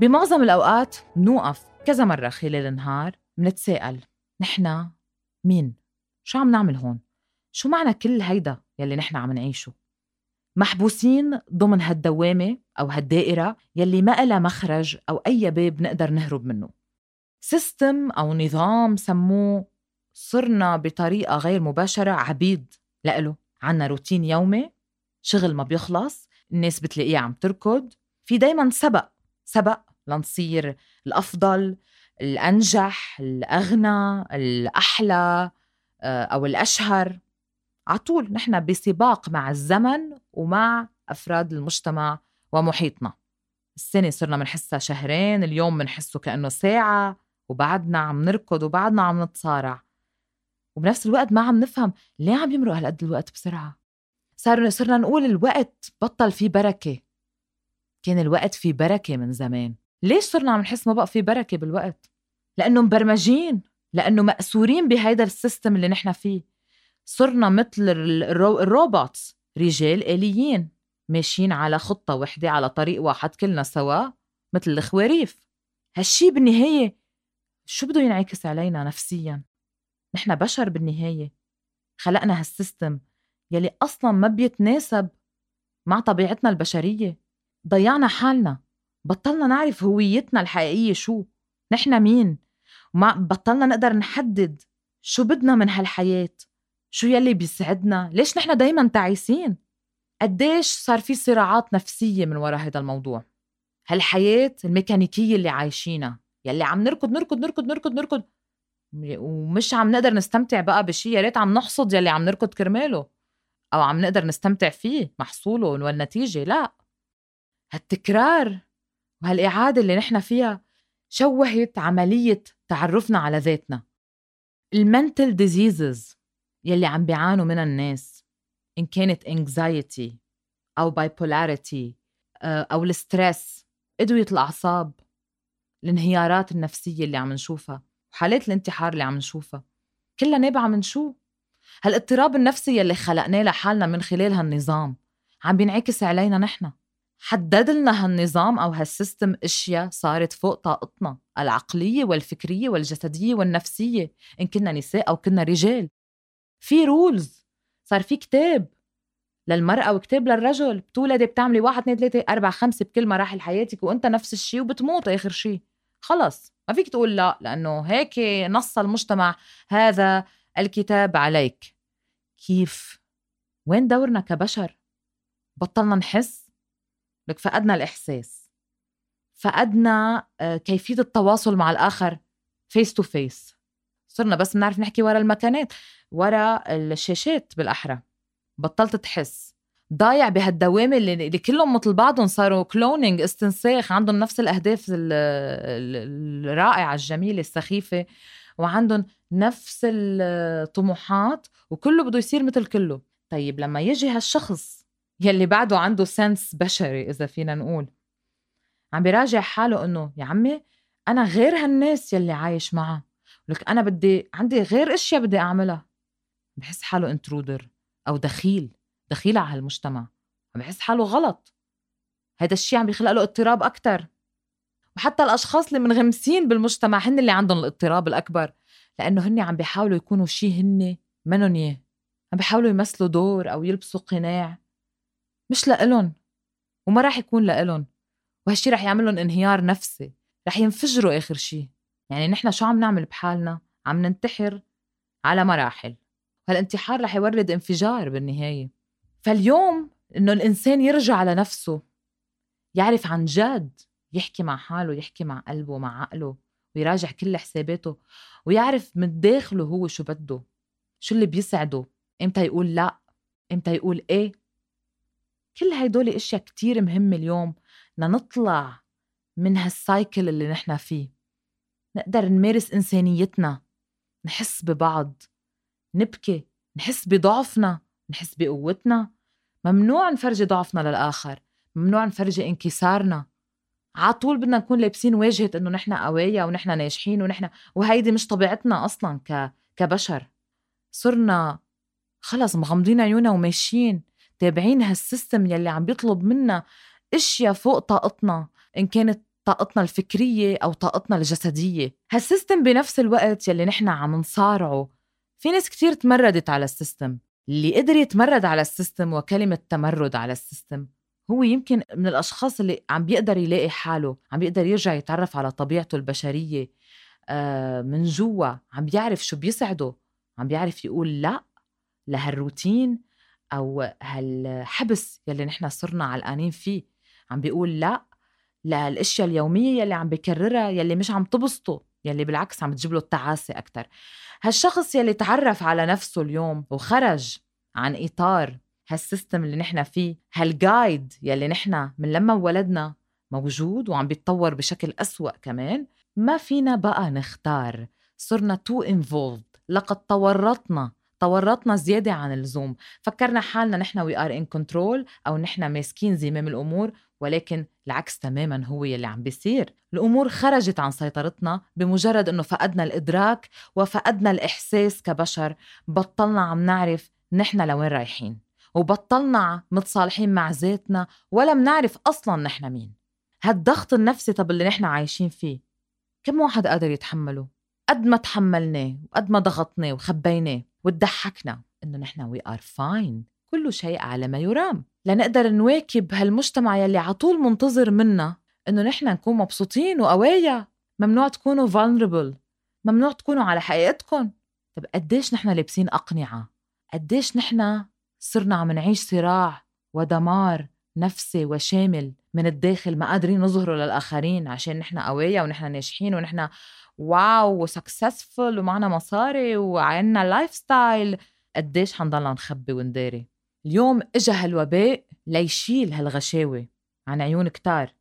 بمعظم الأوقات بنوقف كذا مرة خلال النهار منتساءل نحن مين؟ شو عم نعمل هون؟ شو معنى كل هيدا يلي نحن عم نعيشه؟ محبوسين ضمن هالدوامة أو هالدائرة يلي ما إلها مخرج أو أي باب نقدر نهرب منه سيستم أو نظام سموه صرنا بطريقة غير مباشرة عبيد لإله عنا روتين يومي شغل ما بيخلص الناس بتلاقيها عم تركض في دايما سبق سبق لنصير الأفضل الأنجح الأغنى الأحلى آه، أو الأشهر. عطول نحن بسباق مع الزمن ومع أفراد المجتمع ومحيطنا. السنة صرنا منحسها شهرين اليوم منحسه كأنه ساعة وبعدنا عم نركض وبعدنا عم نتصارع. وبنفس الوقت ما عم نفهم ليه عم يمرق هالقد الوقت بسرعة. صار صرنا نقول الوقت بطل فيه بركة. كان الوقت فيه بركة من زمان. ليش صرنا عم نحس ما بقى في بركة بالوقت؟ لأنه مبرمجين لأنه مأسورين بهيدا ال system اللي نحن فيه. صرنا مثل ال robots رجال آليين ماشيين على خطة وحدة على طريق واحد كلنا سوا مثل الخواريف. هالشي بالنهاية شو بده ينعكس علينا نفسيا؟ نحن بشر بالنهاية. خلقنا هالسيستم يلي أصلا ما بيتناسب مع طبيعتنا البشرية. ضيعنا حالنا. بطلنا نعرف هويتنا الحقيقية شو؟ نحن مين؟ وما بطلنا نقدر نحدد شو بدنا من هالحياة؟ شو يلي بيسعدنا؟ ليش نحن دايما تعيسين؟ قديش صار في صراعات نفسية من وراء هذا الموضوع؟ هالحياة الميكانيكية اللي عايشينها يلي عم نركض نركض نركض نركض نركض. ومش عم نقدر نستمتع بقى بشي يا ريت عم نحصد يلي عم نركض كرماله. أو عم نقدر نستمتع فيه محصوله والنتيجة لا. هالتكرار وهالاعاده اللي نحن فيها شوهت عملية تعرفنا على ذاتنا. ال mental diseases يلي عم بيعانوا منها الناس إن كانت anxiety أو bipolarity آه، أو ال stress ادويه الاعصاب الانهيارات النفسية اللي عم نشوفها وحالات الانتحار اللي عم نشوفها. كلها نابعة من شو؟ هالاضطراب النفسي يلي خلقناه لحالنا من خلال هالنظام عم بينعكس علينا نحن. حدد لنا هالنظام أو هال system أشياء صارت فوق طاقتنا العقلية والفكرية والجسدية والنفسية إن كنا نساء أو كنا رجال. في رولز صار في كتاب للمرأة وكتاب للرجل بتولدي بتعملي واحد اثنين ثلاثة أربعة خمسة بكل مراحل حياتك وأنت نفس الشيء وبتموت آخر شيء. خلص ما فيك تقول لا لأنه هيك نص المجتمع هذا الكتاب عليك. كيف؟ وين دورنا كبشر؟ بطلنا نحس؟ لك فقدنا الإحساس فقدنا آه، كيفية التواصل مع الآخر face to face صرنا بس بنعرف نحكي ورا المكانات ورا الشاشات بالأحرى. بطلت تحس. ضايع بهالدوامة اللي, اللي كلهم مثل بعضهم صاروا cloning استنساخ عندهم نفس الأهداف الرائعة الجميلة السخيفة وعندهم نفس الطموحات وكله بده يصير مثل كله. طيب لما يجي هالشخص يلي بعده عنده sense بشري إذا فينا نقول. عم بيراجع حاله إنه يا عمي أنا غير هالناس يلي عايش معها لك أنا بدي عندي غير أشياء بدي أعملها. بحس حاله انترودر أو دخيل دخيل على هالمجتمع. عم بحس حاله غلط. هذا الشيء عم بيخلق له اضطراب أكتر. وحتى الأشخاص اللي منغمسين بالمجتمع هن اللي عندهم الاضطراب الأكبر لأنه هن عم بيحاولوا يكونوا شيء هن منن إياه. عم بيحاولوا يمثلوا دور أو يلبسوا قناع. مش لإلن وما راح يكون لإلن. وهالشي رح يعمل لهم انهيار نفسي رح ينفجروا آخر شيء يعني نحن شو عم نعمل بحالنا؟ عم ننتحر على مراحل. هالانتحار رح يورد انفجار بالنهاية. فاليوم إنه الإنسان يرجع لنفسه يعرف عن جد يحكي مع حاله يحكي مع قلبه مع عقله ويراجع كل حساباته ويعرف من داخله هو شو بده شو اللي بيسعده إمتى يقول لأ إمتى يقول إيه. كل هيدول أشياء كتير مهمة اليوم لنطلع من هالسايكل اللي نحن فيه. نقدر نمارس إنسانيتنا نحس ببعض نبكي نحس بضعفنا نحس بقوتنا. ممنوع نفرجي ضعفنا للآخر ممنوع نفرجي انكسارنا. على طول بدنا نكون لابسين واجهة إنه نحن قوايا ونحن ناجحين ونحن وهيدي مش طبيعتنا أصلا ك... كبشر. صرنا خلص مغمضين عيوننا وماشيين. تابعين هال system يلي عم بيطلب منا إشياء فوق طاقتنا إن كانت طاقتنا الفكرية أو طاقتنا الجسدية. هال system بنفس الوقت يلي نحن عم نصارعه. في ناس كتير تمردت على ال system. اللي قدر يتمرد على ال system وكلمة تمرد على ال system هو يمكن من الأشخاص اللي عم بيقدر يلاقي حاله عم بيقدر يرجع يتعرف على طبيعته البشرية. آه، من جوا عم بيعرف شو بيسعده عم بيعرف يقول لا لهالروتين. أو هالحبس يلي نحن صرنا علقانين فيه. عم بيقول لا للاشياء اليومية يلي عم بكررها يلي مش عم تبسطه يلي بالعكس عم تجيب له التعاسة أكثر هالشخص يلي تعرف على نفسه اليوم وخرج عن إطار هالسيستم اللي نحن فيه هالجايد يلي نحن من لما ولدنا موجود وعم بيتطور بشكل أسوأ كمان ما فينا بقى نختار. صرنا too involved لقد تورطنا. تورطنا زيادة عن اللزوم. فكرنا حالنا نحن we are in control أو نحن ماسكين زمام الأمور ولكن العكس تماما هو يلي عم بيصير. الأمور خرجت عن سيطرتنا بمجرد أنه فقدنا الإدراك وفقدنا الإحساس كبشر. بطلنا عم نعرف نحن لوين رايحين وبطلنا متصالحين مع ذاتنا ولا منعرف أصلا نحن مين. هالضغط النفسي طب اللي نحن عايشين فيه كم واحد قادر يتحمله؟ قد ما تحملناه وقد ما ضغطناه وخبيناه. وضحكنا إنه نحن we are fine كل شيء على ما يرام. لنقدر نواكب هالمجتمع يلي على طول منتظر منا إنه نحن نكون مبسوطين وقوايا ممنوع تكونوا vulnerable. ممنوع تكونوا على حقيقتكم. طب قديش نحن لابسين أقنعة؟ قديش نحن صرنا عم نعيش صراع ودمار نفسي وشامل من الداخل ما قادرين نظهره للآخرين عشان نحن قوية ونحن ناجحين ونحن wow و successful ومعنا مصاري وعنا lifestyle قديش حنضلنا نخبي ونداري. اليوم اجى هالوباء ليشيل هالغشاوة عن عيون كتار.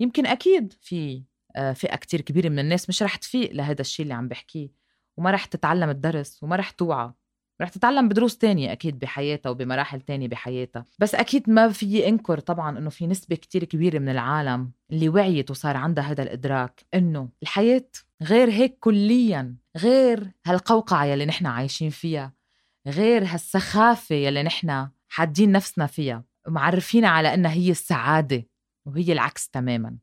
يمكن أكيد في آه، فئة كتير كبيرة من الناس مش رح تفيق لهذا الشيء اللي عم بحكيه. وما رح تتعلم الدرس وما رح توعى. رح تتعلم بدروس تانية أكيد بحياتها وبمراحل تانية بحياتها. بس أكيد ما في أنكر طبعا أنه في نسبة كتير كبيرة من العالم اللي وعيت وصار عندها هذا الإدراك أنه الحياة غير هيك كليا غير هالقوقعة يلي نحن عايشين فيها غير هالسخافة يلي نحن حادين نفسنا فيها ومعرفينا على إنها هي السعادة وهي العكس تماما.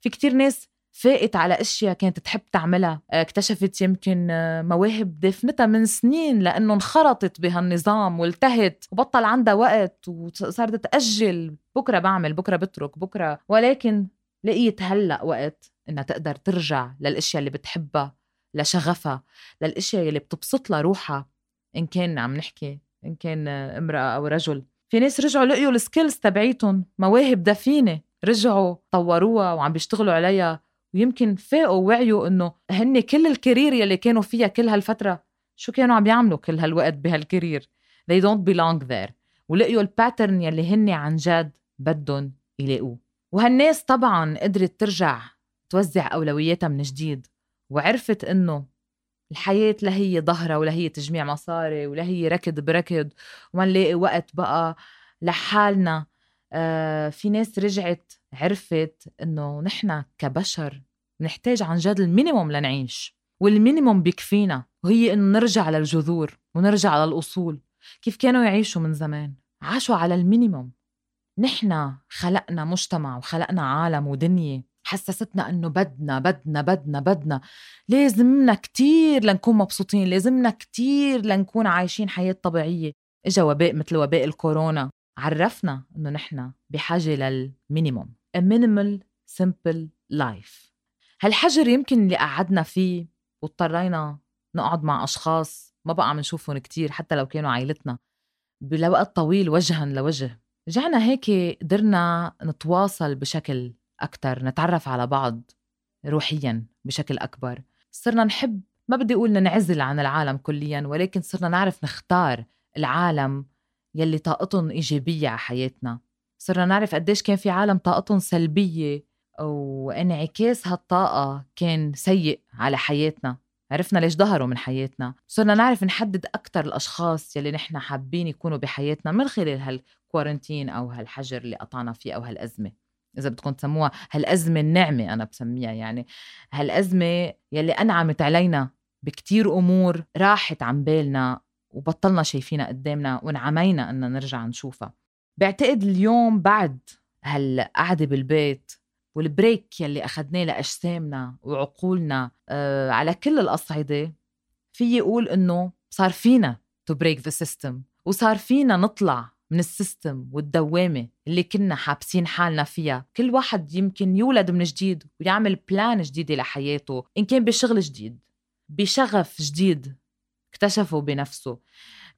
في كتير ناس فاقت على أشياء كانت تحب تعملها. آه، اكتشفت يمكن آه، مواهب دفنتها من سنين لأنه انخرطت بهالنظام والتهت وبطل عندها وقت وصارت تاجل بكرة بعمل بكرة بترك بكرة. ولكن لقيت هلأ وقت إنها تقدر ترجع للأشياء اللي بتحبها لشغفها للأشياء اللي بتبسط لها روحها. إن كان عم نحكي إن كان امرأة أو رجل. في ناس رجعوا لقيوا السكيلز تبعيتهم مواهب دفينة. رجعوا طوروها وعم بيشتغلوا عليها. ويمكن فاقوا ووعيوا إنه هن كل ال career يلي كانوا فيها كل هالفترة شو كانوا عم يعملوا كل هالوقت بهال career they don't belong there. ولقيوا ال pattern يلي هن عن جد بدهم يلاقوه. وهالناس طبعا قدرت ترجع توزع أولوياتها من جديد وعرفت إنه الحياة لا هي ظهرة ولا هي تجميع مصاري ولا هي ركض بركض وما نلاقي وقت بقى لحالنا في ناس رجعت عرفت إنه نحن كبشر نحتاج عن جد ال minimum لنعيش وال minimum بيكفينا وهي إنه نرجع للجذور ونرجع للأصول. كيف كانوا يعيشوا من زمان؟ عاشوا على ال minimum. نحن خلقنا مجتمع وخلقنا عالم ودنيا حسستنا إنه بدنا بدنا بدنا بدنا. لازمنا كتير لنكون مبسوطين لازمنا كتير لنكون عايشين حياة طبيعية. إجا وباء مثل وباء الكورونا. عرفنا إنه نحن بحاجة للمينيموم minimal simple life. هالحجر يمكن اللي قعدنا فيه واضطرينا نقعد مع أشخاص ما بقى عم نشوفهم كتير حتى لو كانوا عائلتنا. لوقت طويل وجها لوجه. رجعنا هيك قدرنا نتواصل بشكل أكتر نتعرف على بعض روحيا بشكل أكبر. صرنا نحب ما بدي أقول ننعزل عن العالم كليا ولكن صرنا نعرف نختار العالم يلي طاقتهم إيجابية على حياتنا. صرنا نعرف قديش كان في عالم طاقتهم سلبية وانعكاس هالطاقة كان سيء على حياتنا. عرفنا ليش ظهروا من حياتنا. صرنا نعرف نحدد أكتر الأشخاص يلي نحن حابين يكونوا بحياتنا من خلال هالكوارنتين أو هالحجر اللي قطعنا فيه أو هالأزمة. إذا بدكم تسموها هالأزمة النعمه أنا بسميها يعني. هالأزمة يلي انعمت علينا بكتير أمور راحت عن بالنا وبطلنا شايفينها قدامنا وانعمينا ان نرجع نشوفها. بعتقد اليوم بعد هالقعدة بالبيت وال break يلي أخدناه لأجسامنا وعقولنا آه على كل الأصعدة في يقول إنه صار فينا to break the system وصار فينا نطلع من ال system والدوامة اللي كنا حابسين حالنا فيها. كل واحد يمكن يولد من جديد ويعمل plan جديدة لحياته إن كان بشغل جديد بشغف جديد اكتشفه بنفسه.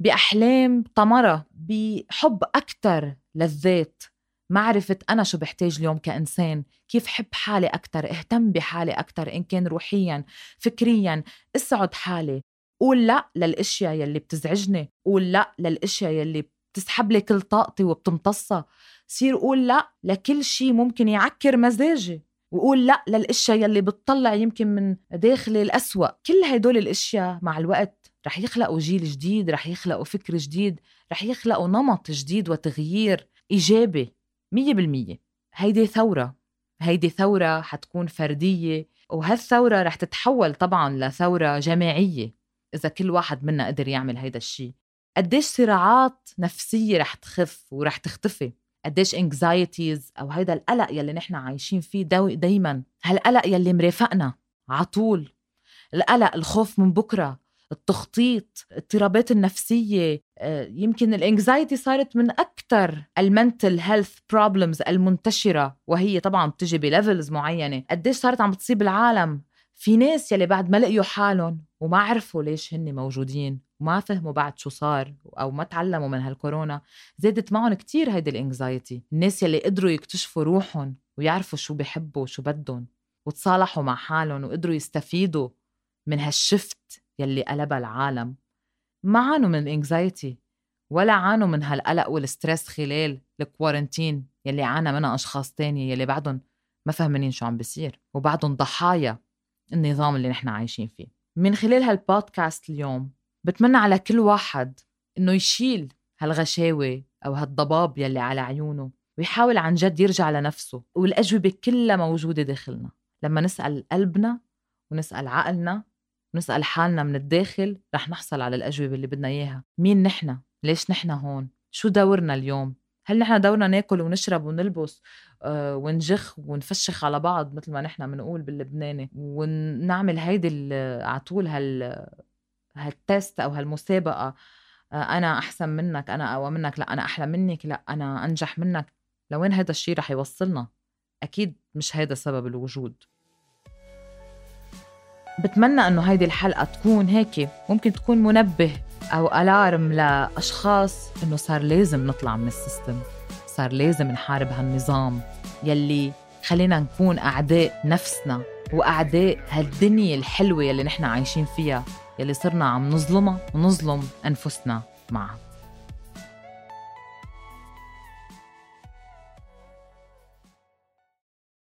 بأحلام طمرة بحب أكتر للذات. معرفة أنا شو بحتاج اليوم كإنسان كيف حب حالي أكتر اهتم بحالي أكتر إن كان روحيا فكريا أسعد حالي. قول لا للأشياء يلي بتزعجني قول لا للأشياء يلي بتسحب لي كل طاقتي وبتمتصها. صير قول لا لكل شيء ممكن يعكر مزاجي وقول لا للأشياء يلي بتطلع يمكن من داخلي الأسوأ. كل هدول الأشياء مع الوقت رح يخلقوا جيل جديد رح يخلقوا فكر جديد رح يخلقوا نمط جديد وتغيير إيجابي مية بالمية. هيدي ثورة. هيدي ثورة حتكون فردية وهالثورة رح تتحول طبعا لثورة جماعية إذا كل واحد منا قدر يعمل هيدا الشيء قديش صراعات نفسية رح تخف ورح تختفي؟ قديش anxieties أو هيدا القلق يلي نحن عايشين فيه دايما؟ هالقلق يلي مرافقنا عطول القلق الخوف من بكرة. التخطيط الاضطرابات النفسية آه، يمكن ال anxiety صارت من أكثر ال mental health problems المنتشرة وهي طبعا بتجي ب levels معينة. قديش صارت عم بتصيب العالم؟ في ناس يلي بعد ما لقيوا حالهم وما عرفوا ليش هن موجودين وما فهموا بعد شو صار أو ما تعلموا من هالكورونا زادت معهم كتير هيدي ال anxiety الناس يلي قدروا يكتشفوا روحهم ويعرفوا شو بيحبوا وشو بدهم وتصالحوا مع حالهم وقدروا يستفيدوا من هال shift يلي قلبها العالم. ما عانوا من ال anxiety ولا عانوا من هالقلق وال stress خلال ال quarantine يلي عانى منها أشخاص تانية يلي بعدهم ما فهمانين شو عم بيصير وبعدهم ضحايا النظام اللي نحن عايشين فيه. من خلال هالبودكاست اليوم بتمنى على كل واحد إنه يشيل هالغشاوة أو هالضباب يلي على عيونه ويحاول عن جد يرجع لنفسه والأجوبة كلها موجودة داخلنا. لما نسأل قلبنا ونسأل عقلنا ونسأل حالنا من الداخل رح نحصل على الأجوبة اللي بدنا إياها مين نحن؟ ليش نحن هون؟ شو دورنا اليوم؟ هل نحن دورنا ناكل ونشرب ونلبس آه ونجخ ونفشخ على بعض مثل ما نحن بنقول باللبناني ونعمل هيدي على طول هال هال test أو هالمسابقة آه أنا أحسن منك أنا أقوى منك لا أنا أحلى منك لا أنا أنجح منك لوين هذا الشيء رح يوصلنا أكيد مش هذا سبب الوجود بتمنى إنه هيدي الحلقة تكون هيك ممكن تكون منبه أو alarm لأشخاص إنه صار لازم نطلع من ال system. صار لازم نحارب هالنظام يلي خلينا نكون أعداء نفسنا وأعداء هالدنيا الحلوة يلي نحن عايشين فيها يلي صرنا عم نظلمها ونظلم أنفسنا معها.